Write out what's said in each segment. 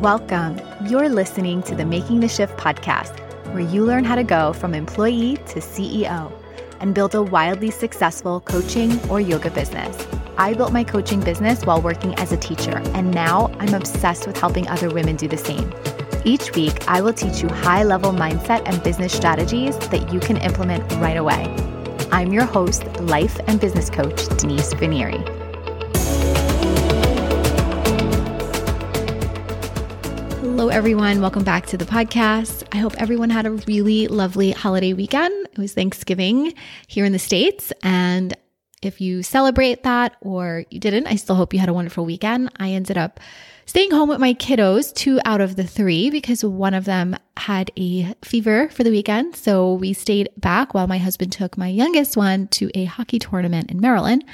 Welcome. You're listening to the Making the Shift podcast, where you learn how to go from employee to CEO and build a wildly successful coaching or yoga business. I built my coaching business while working as a teacher, and now I'm obsessed with helping other women do the same. Each week, I will teach you high level mindset and business strategies that you can implement right away. I'm your host, life and business coach, Denise Vinieri. Hello, everyone. Welcome back to the podcast. I hope everyone had a really lovely holiday weekend. It was Thanksgiving here in the States. And if you celebrate that or you didn't, I still hope you had a wonderful weekend. I ended up staying home with my kiddos, two out of the three, because one of them had a fever for the weekend. So we stayed back while my husband took my youngest one to a hockey tournament in Maryland.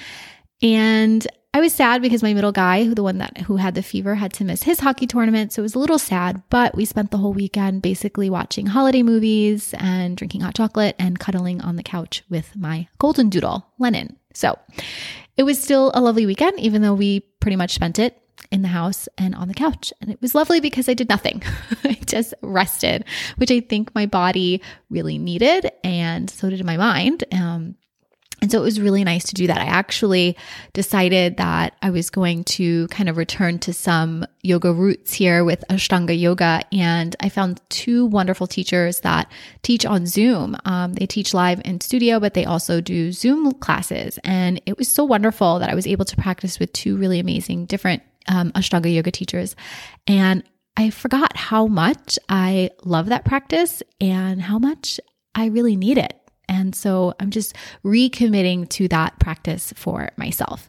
And I was sad because my middle guy, who the one that who had the fever, had to miss his hockey tournament, so it was a little sad. But we spent the whole weekend basically watching holiday movies and drinking hot chocolate and cuddling on the couch with my golden doodle, Lennon. So it was still a lovely weekend, even though we pretty much spent it in the house and on the couch. And it was lovely because I did nothing. I just rested, which I think my body really needed, and so did my mind. Um, and so it was really nice to do that. I actually decided that I was going to kind of return to some yoga roots here with Ashtanga yoga. And I found two wonderful teachers that teach on Zoom. Um, they teach live in studio, but they also do Zoom classes. And it was so wonderful that I was able to practice with two really amazing different um, Ashtanga yoga teachers. And I forgot how much I love that practice and how much I really need it. And so I'm just recommitting to that practice for myself.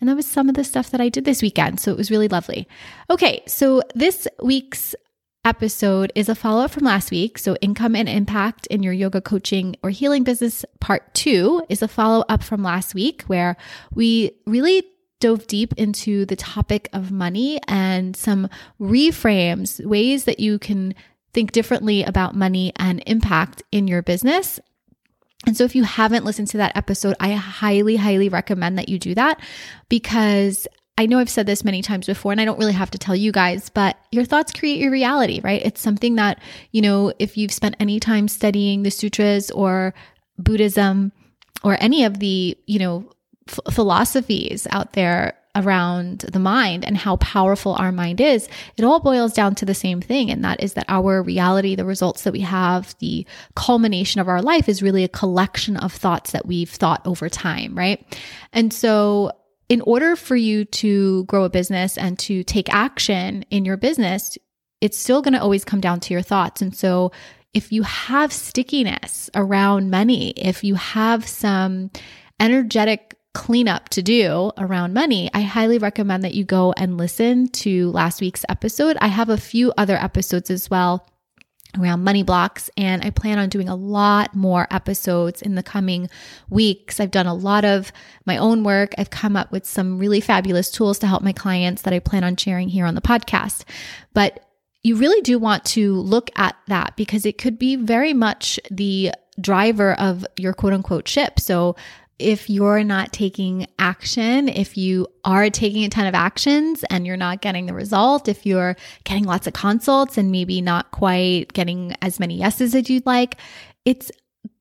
And that was some of the stuff that I did this weekend. So it was really lovely. Okay, so this week's episode is a follow up from last week. So, income and impact in your yoga coaching or healing business, part two, is a follow up from last week where we really dove deep into the topic of money and some reframes, ways that you can think differently about money and impact in your business. And so, if you haven't listened to that episode, I highly, highly recommend that you do that because I know I've said this many times before, and I don't really have to tell you guys, but your thoughts create your reality, right? It's something that, you know, if you've spent any time studying the sutras or Buddhism or any of the, you know, f- philosophies out there around the mind and how powerful our mind is, it all boils down to the same thing. And that is that our reality, the results that we have, the culmination of our life is really a collection of thoughts that we've thought over time, right? And so, in order for you to grow a business and to take action in your business, it's still going to always come down to your thoughts. And so, if you have stickiness around money, if you have some energetic cleanup to do around money, I highly recommend that you go and listen to last week's episode. I have a few other episodes as well around money blocks and I plan on doing a lot more episodes in the coming weeks. I've done a lot of my own work. I've come up with some really fabulous tools to help my clients that I plan on sharing here on the podcast. But you really do want to look at that because it could be very much the driver of your quote unquote ship. So if you're not taking action, if you are taking a ton of actions and you're not getting the result, if you're getting lots of consults and maybe not quite getting as many yeses as you'd like, it's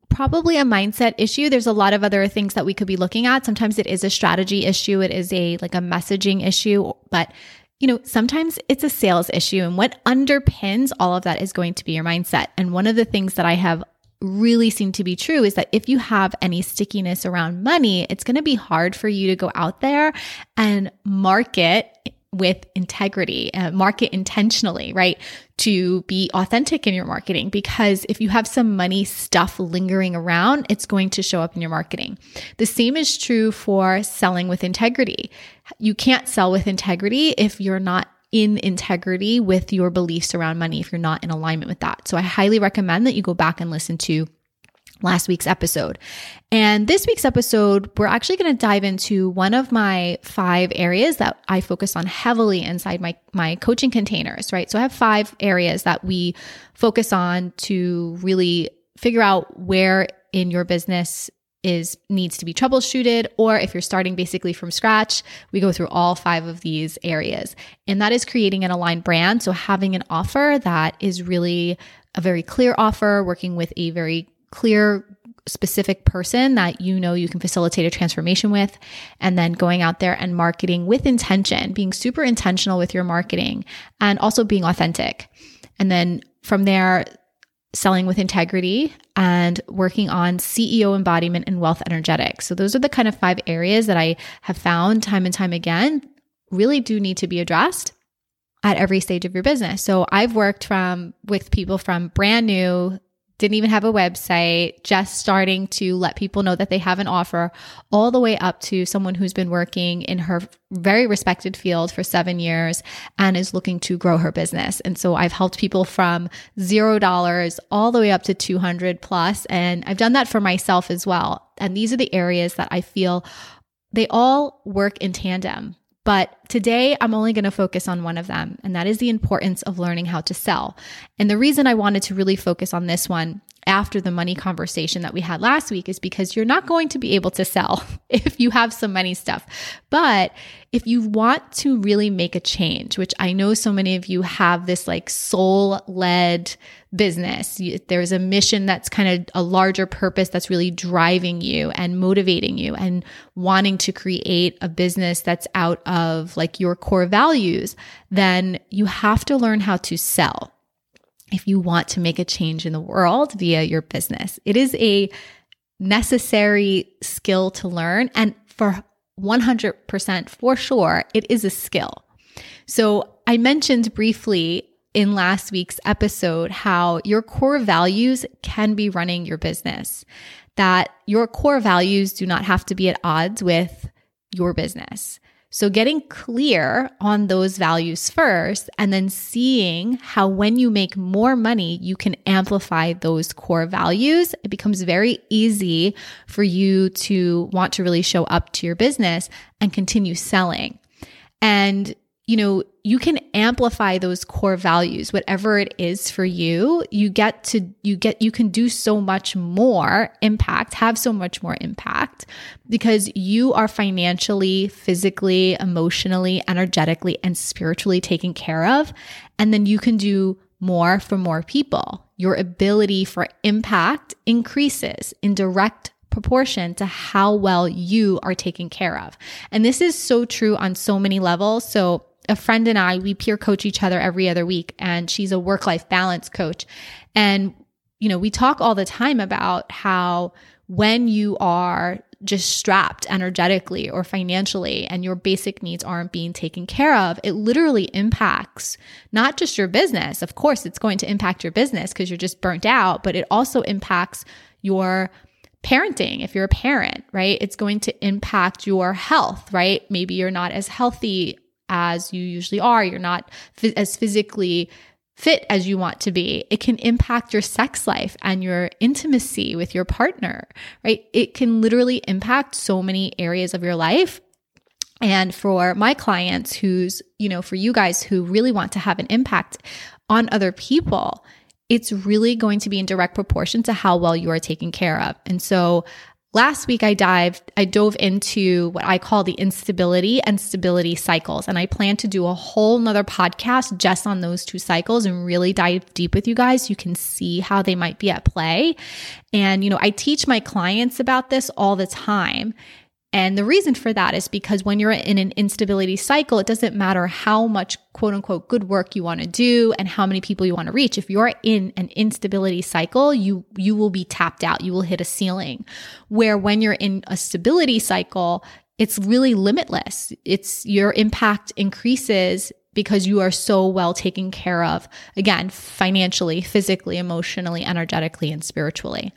probably a mindset issue. There's a lot of other things that we could be looking at. Sometimes it is a strategy issue, it is a like a messaging issue, but you know, sometimes it's a sales issue and what underpins all of that is going to be your mindset. And one of the things that I have really seem to be true is that if you have any stickiness around money, it's going to be hard for you to go out there and market with integrity, uh, market intentionally, right? To be authentic in your marketing. Because if you have some money stuff lingering around, it's going to show up in your marketing. The same is true for selling with integrity. You can't sell with integrity if you're not in integrity with your beliefs around money if you're not in alignment with that. So I highly recommend that you go back and listen to last week's episode. And this week's episode, we're actually going to dive into one of my five areas that I focus on heavily inside my my coaching containers, right? So I have five areas that we focus on to really figure out where in your business is needs to be troubleshooted or if you're starting basically from scratch we go through all five of these areas. And that is creating an aligned brand. So having an offer that is really a very clear offer working with a very clear specific person that you know you can facilitate a transformation with and then going out there and marketing with intention being super intentional with your marketing and also being authentic. And then from there selling with integrity, and working on CEO embodiment and wealth energetics. So, those are the kind of five areas that I have found time and time again really do need to be addressed at every stage of your business. So, I've worked from with people from brand new didn't even have a website, just starting to let people know that they have an offer, all the way up to someone who's been working in her very respected field for seven years and is looking to grow her business. And so I've helped people from zero dollars all the way up to 200 plus, And I've done that for myself as well. And these are the areas that I feel they all work in tandem. But today I'm only going to focus on one of them, and that is the importance of learning how to sell. And the reason I wanted to really focus on this one after the money conversation that we had last week is because you're not going to be able to sell if you have some money stuff. But if you want to really make a change, which I know so many of you have this like soul led business, there's a mission that's kind of a larger purpose that's really driving you and motivating you and wanting to create a business that's out of like your core values, then you have to learn how to sell if you want to make a change in the world via your business. It is a necessary skill to learn. And for 100% for sure, it is a skill. So I mentioned briefly in last week's episode how your core values can be running your business, that your core values do not have to be at odds with your business. So, getting clear on those values first, and then seeing how when you make more money, you can amplify those core values, it becomes very easy for you to want to really show up to your business and continue selling. And you know, you can amplify those core values, whatever it is for you. You get to, you get, you can do so much more impact, have so much more impact because you are financially, physically, emotionally, energetically, and spiritually taken care of. And then you can do more for more people. Your ability for impact increases in direct proportion to how well you are taken care of. And this is so true on so many levels. So a friend and I, we peer coach each other every other week, and she's a work life balance coach. And, you know, we talk all the time about how when you are just strapped energetically or financially and your basic needs aren't being taken care of, it literally impacts not just your business. Of course, it's going to impact your business because you're just burnt out, but it also impacts your parenting if you're a parent, right? It's going to impact your health, right? Maybe you're not as healthy as you usually are. You're not as physically fit as you want to be. It can impact your sex life and your intimacy with your partner, right? It can literally impact so many areas of your life. And for my clients who's, you know, for you guys who really want to have an impact on other people, it's really going to be in direct proportion to how well you are taken care of. And so Last week, I dived, I dove into what I call the instability and stability cycles. And I plan to do a whole nother podcast just on those two cycles and really dive deep with you guys. You can see how they might be at play. And, you know, I teach my clients about this all the time. And the reason for that is because when you're in an instability cycle, it doesn't matter how much quote unquote good work you want to do and how many people you want to reach. If you're in an instability cycle, you you will be tapped out. You will hit a ceiling. Where when you're in a stability cycle, it's really limitless. It's your impact increases because you are so well taken care of, again, financially, physically, emotionally, energetically, and spiritually.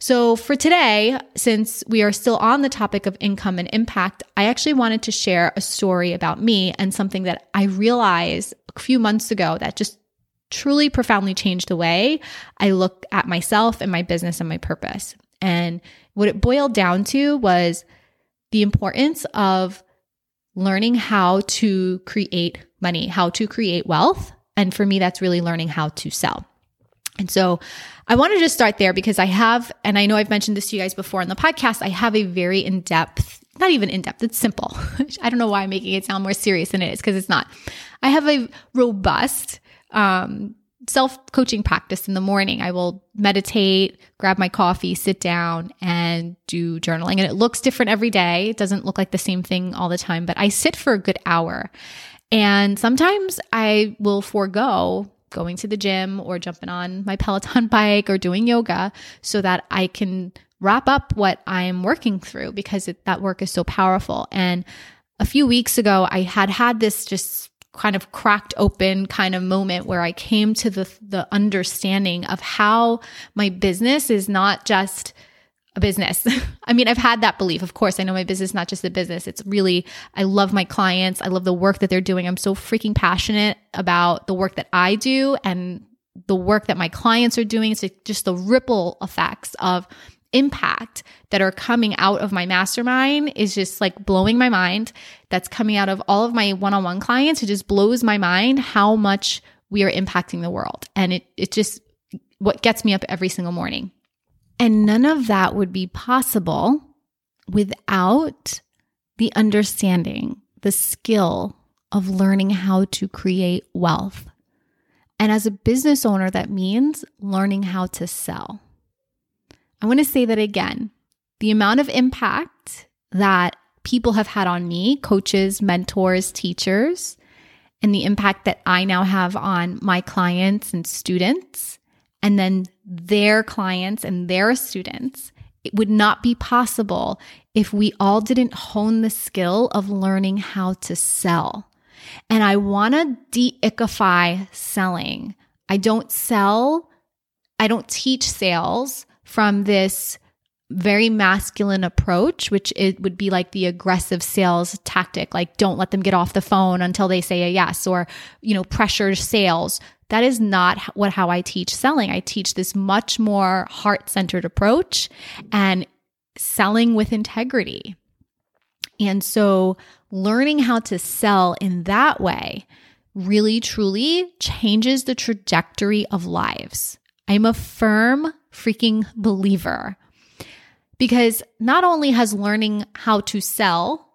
So, for today, since we are still on the topic of income and impact, I actually wanted to share a story about me and something that I realized a few months ago that just truly profoundly changed the way I look at myself and my business and my purpose. And what it boiled down to was the importance of learning how to create money, how to create wealth. And for me, that's really learning how to sell. And so I want to just start there because I have, and I know I've mentioned this to you guys before in the podcast, I have a very in depth, not even in depth, it's simple. I don't know why I'm making it sound more serious than it is because it's not. I have a robust, um, self coaching practice in the morning. I will meditate, grab my coffee, sit down, and do journaling. And it looks different every day. It doesn't look like the same thing all the time, but I sit for a good hour. And sometimes I will forego going to the gym or jumping on my Peloton bike or doing yoga so that I can wrap up what I'm working through because it, that work is so powerful. And a few weeks ago, I had had this just kind of cracked open kind of moment where I came to the the understanding of how my business is not just a business. I mean, I've had that belief. Of course, I know my business is not just a business. It's really, I love my clients. I love the work that they're doing. I'm so freaking passionate about the work that I do and the work that my clients are doing. It's just the ripple effects of impact that are coming out of my mastermind is just like blowing my mind. That's coming out of all of my one on one clients. It just blows my mind how much we are impacting the world. And it, it just, what gets me up every single morning. And none of that would be possible without the understanding, the skill of learning how to create wealth. And as a business owner, that means learning how to sell. I want to say that again. The amount of impact that people have had on me, coaches, mentors, teachers, and the impact that I now have on my clients and students and then their clients and their students. It would not be possible if we all didn't hone the skill of learning how to sell. And I want to de-ickify selling. I don't sell, I don't teach sales from this very masculine approach, which it would be like the aggressive sales tactic, like don't let them get off the phone until they say a yes, or, you know, pressure sales. That is not what how I teach selling. I teach this much more heart-centered approach and selling with integrity. And so learning how to sell in that way really truly changes the trajectory of lives. I'm a firm freaking believer because not only has learning how to sell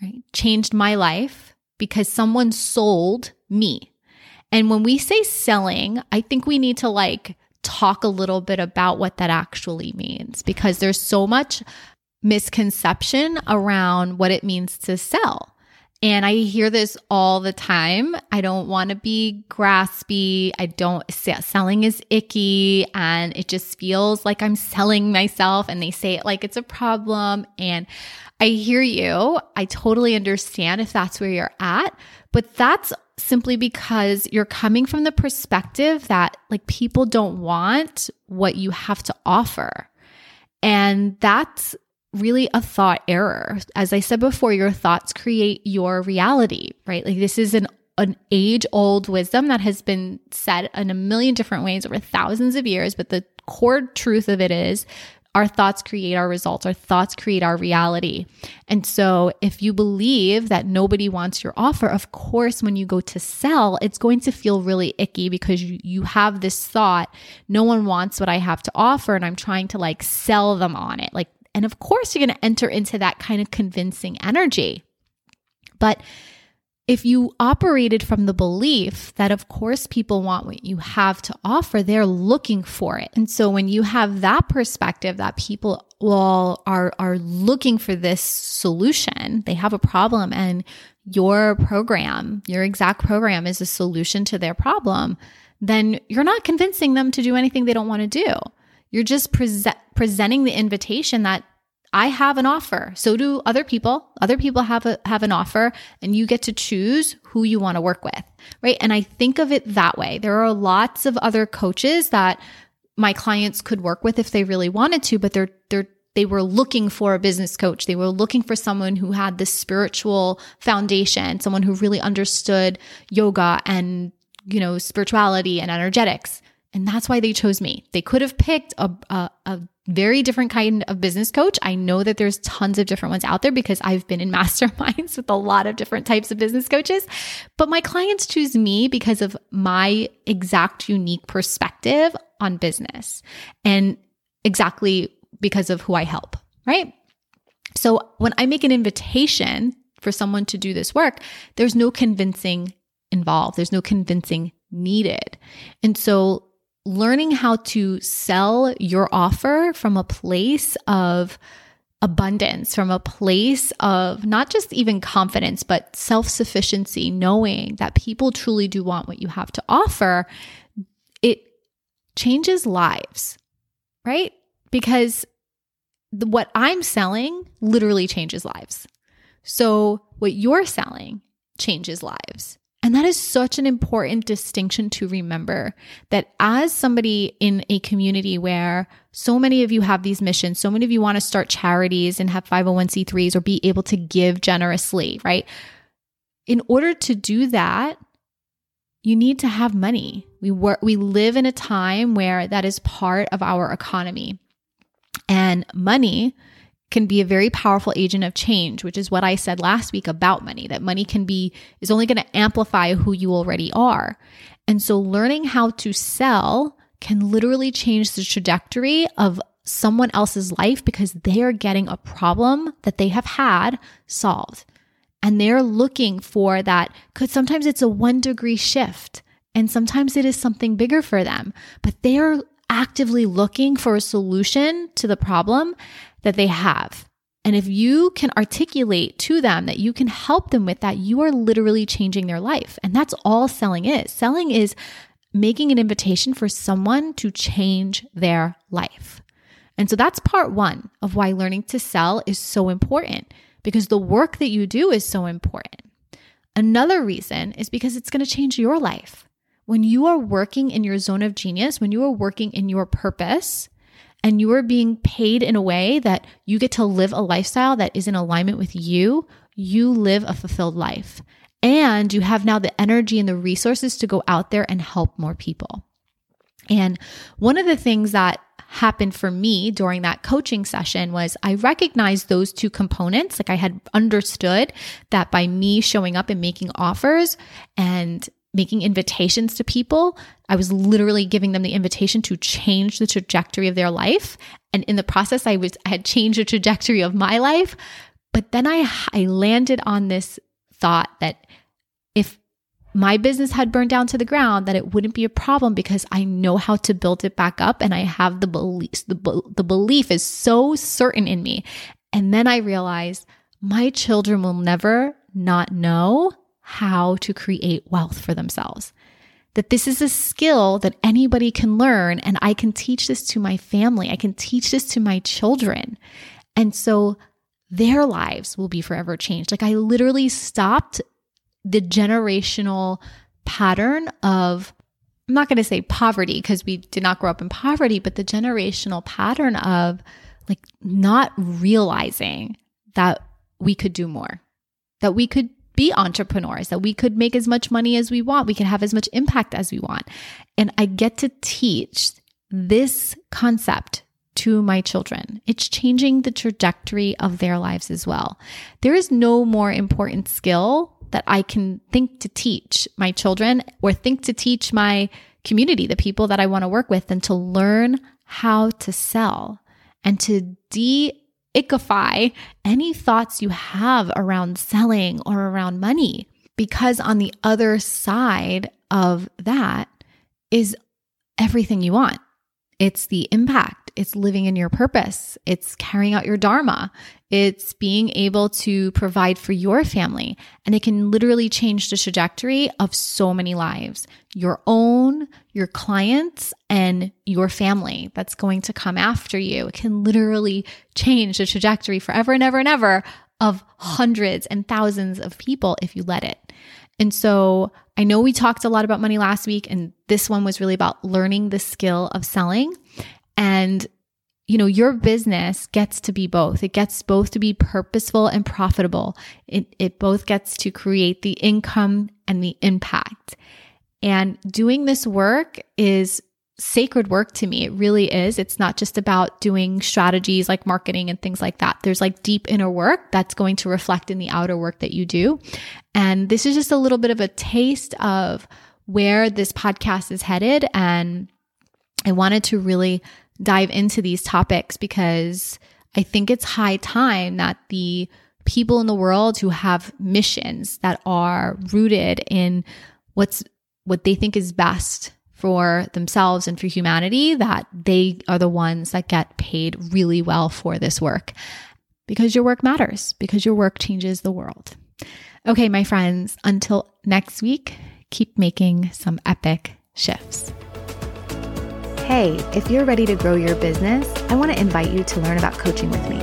right, changed my life because someone sold me and when we say selling, I think we need to like talk a little bit about what that actually means because there's so much misconception around what it means to sell. And I hear this all the time. I don't want to be graspy. I don't, selling is icky and it just feels like I'm selling myself. And they say it like it's a problem. And I hear you. I totally understand if that's where you're at. But that's simply because you're coming from the perspective that like people don't want what you have to offer. And that's really a thought error. As I said before, your thoughts create your reality, right? Like this is an an age old wisdom that has been said in a million different ways over thousands of years, but the core truth of it is our thoughts create our results. Our thoughts create our reality. And so, if you believe that nobody wants your offer, of course, when you go to sell, it's going to feel really icky because you, you have this thought no one wants what I have to offer, and I'm trying to like sell them on it. Like, and of course, you're going to enter into that kind of convincing energy. But if you operated from the belief that, of course, people want what you have to offer, they're looking for it. And so when you have that perspective that people all are, are looking for this solution, they have a problem and your program, your exact program is a solution to their problem, then you're not convincing them to do anything they don't want to do. You're just pre- presenting the invitation that I have an offer. So do other people. Other people have a, have an offer and you get to choose who you want to work with. Right. And I think of it that way. There are lots of other coaches that my clients could work with if they really wanted to, but they're, they're, they were looking for a business coach. They were looking for someone who had this spiritual foundation, someone who really understood yoga and, you know, spirituality and energetics. And that's why they chose me. They could have picked a, a, a very different kind of business coach. I know that there's tons of different ones out there because I've been in masterminds with a lot of different types of business coaches. But my clients choose me because of my exact unique perspective on business and exactly because of who I help, right? So when I make an invitation for someone to do this work, there's no convincing involved. There's no convincing needed. And so learning how to sell your offer from a place of abundance, from a place of not just even confidence, but self sufficiency, knowing that people truly do want what you have to offer, it changes lives, right? Because the, what I'm selling literally changes lives. So, what you're selling changes lives. And that is such an important distinction to remember that as somebody in a community where so many of you have these missions, so many of you want to start charities and have 501c3s or be able to give generously, right? In order to do that, you need to have money. We work, we live in a time where that is part of our economy. And money can be a very powerful agent of change, which is what I said last week about money, that money can be, is only going to amplify who you already are. And so learning how to sell can literally change the trajectory of someone else's life because they are getting a problem that they have had solved. And they're looking for that, because sometimes it's a one degree shift and sometimes it is something bigger for them, but they are actively looking for a solution to the problem that they have. And if you can articulate to them that you can help them with that, you are literally changing their life. And that's all selling is. Selling is making an invitation for someone to change their life. And so that's part one of why learning to sell is so important because the work that you do is so important. Another reason is because it's going to change your life. When you are working in your zone of genius, when you are working in your purpose, and you are being paid in a way that you get to live a lifestyle that is in alignment with you, you live a fulfilled life. And you have now the energy and the resources to go out there and help more people. And one of the things that happened for me during that coaching session was I recognized those two components. Like I had understood that by me showing up and making offers and making invitations to people. I was literally giving them the invitation to change the trajectory of their life. And in the process, I was I had changed the trajectory of my life. But then I I landed on this thought that if my business had burned down to the ground, that it wouldn't be a problem because I know how to build it back up and I have the belief the, the belief is so certain in me. And then I realized my children will never not know how to create wealth for themselves. That this is a skill that anybody can learn, and I can teach this to my family. I can teach this to my children. And so their lives will be forever changed. Like I literally stopped the generational pattern of, I'm not going to say poverty because we did not grow up in poverty, but the generational pattern of like not realizing that we could do more, that we could be entrepreneurs, that we could make as much money as we want, we can have as much impact as we want. And I get to teach this concept to my children. It's changing the trajectory of their lives as well. There is no more important skill that I can think to teach my children or think to teach my community, the people that I want to work with, than to learn how to sell and to de ickify any thoughts you have around selling or around money. Because on the other side of that is everything you want. It's the impact. It's living in your purpose. It's carrying out your dharma. It's being able to provide for your family. And it can literally change the trajectory of so many lives your own, your clients, and your family that's going to come after you. It can literally change the trajectory forever and ever and ever of hundreds and thousands of people if you let it. And so I know we talked a lot about money last week, and this one was really about learning the skill of selling. And, you know, your business gets to be both. It gets both to be purposeful and profitable. It, it both gets to create the income and the impact. And doing this work is sacred work to me. It really is. It's not just about doing strategies like marketing and things like that. There's like deep inner work that's going to reflect in the outer work that you do. And this is just a little bit of a taste of where this podcast is headed. And I wanted to really dive into these topics because I think it's high time that the people in the world who have missions that are rooted in what's what they think is best for themselves and for humanity that they are the ones that get paid really well for this work because your work matters because your work changes the world. Okay, my friends, until next week, keep making some epic shifts. Hey, if you're ready to grow your business, I want to invite you to learn about coaching with me.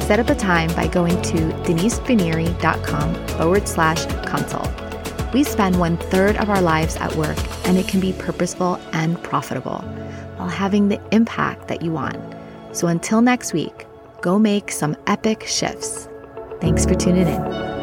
Set up a time by going to denisepinieri.com forward slash consult. We spend one third of our lives at work, and it can be purposeful and profitable while having the impact that you want. So until next week, go make some epic shifts. Thanks for tuning in.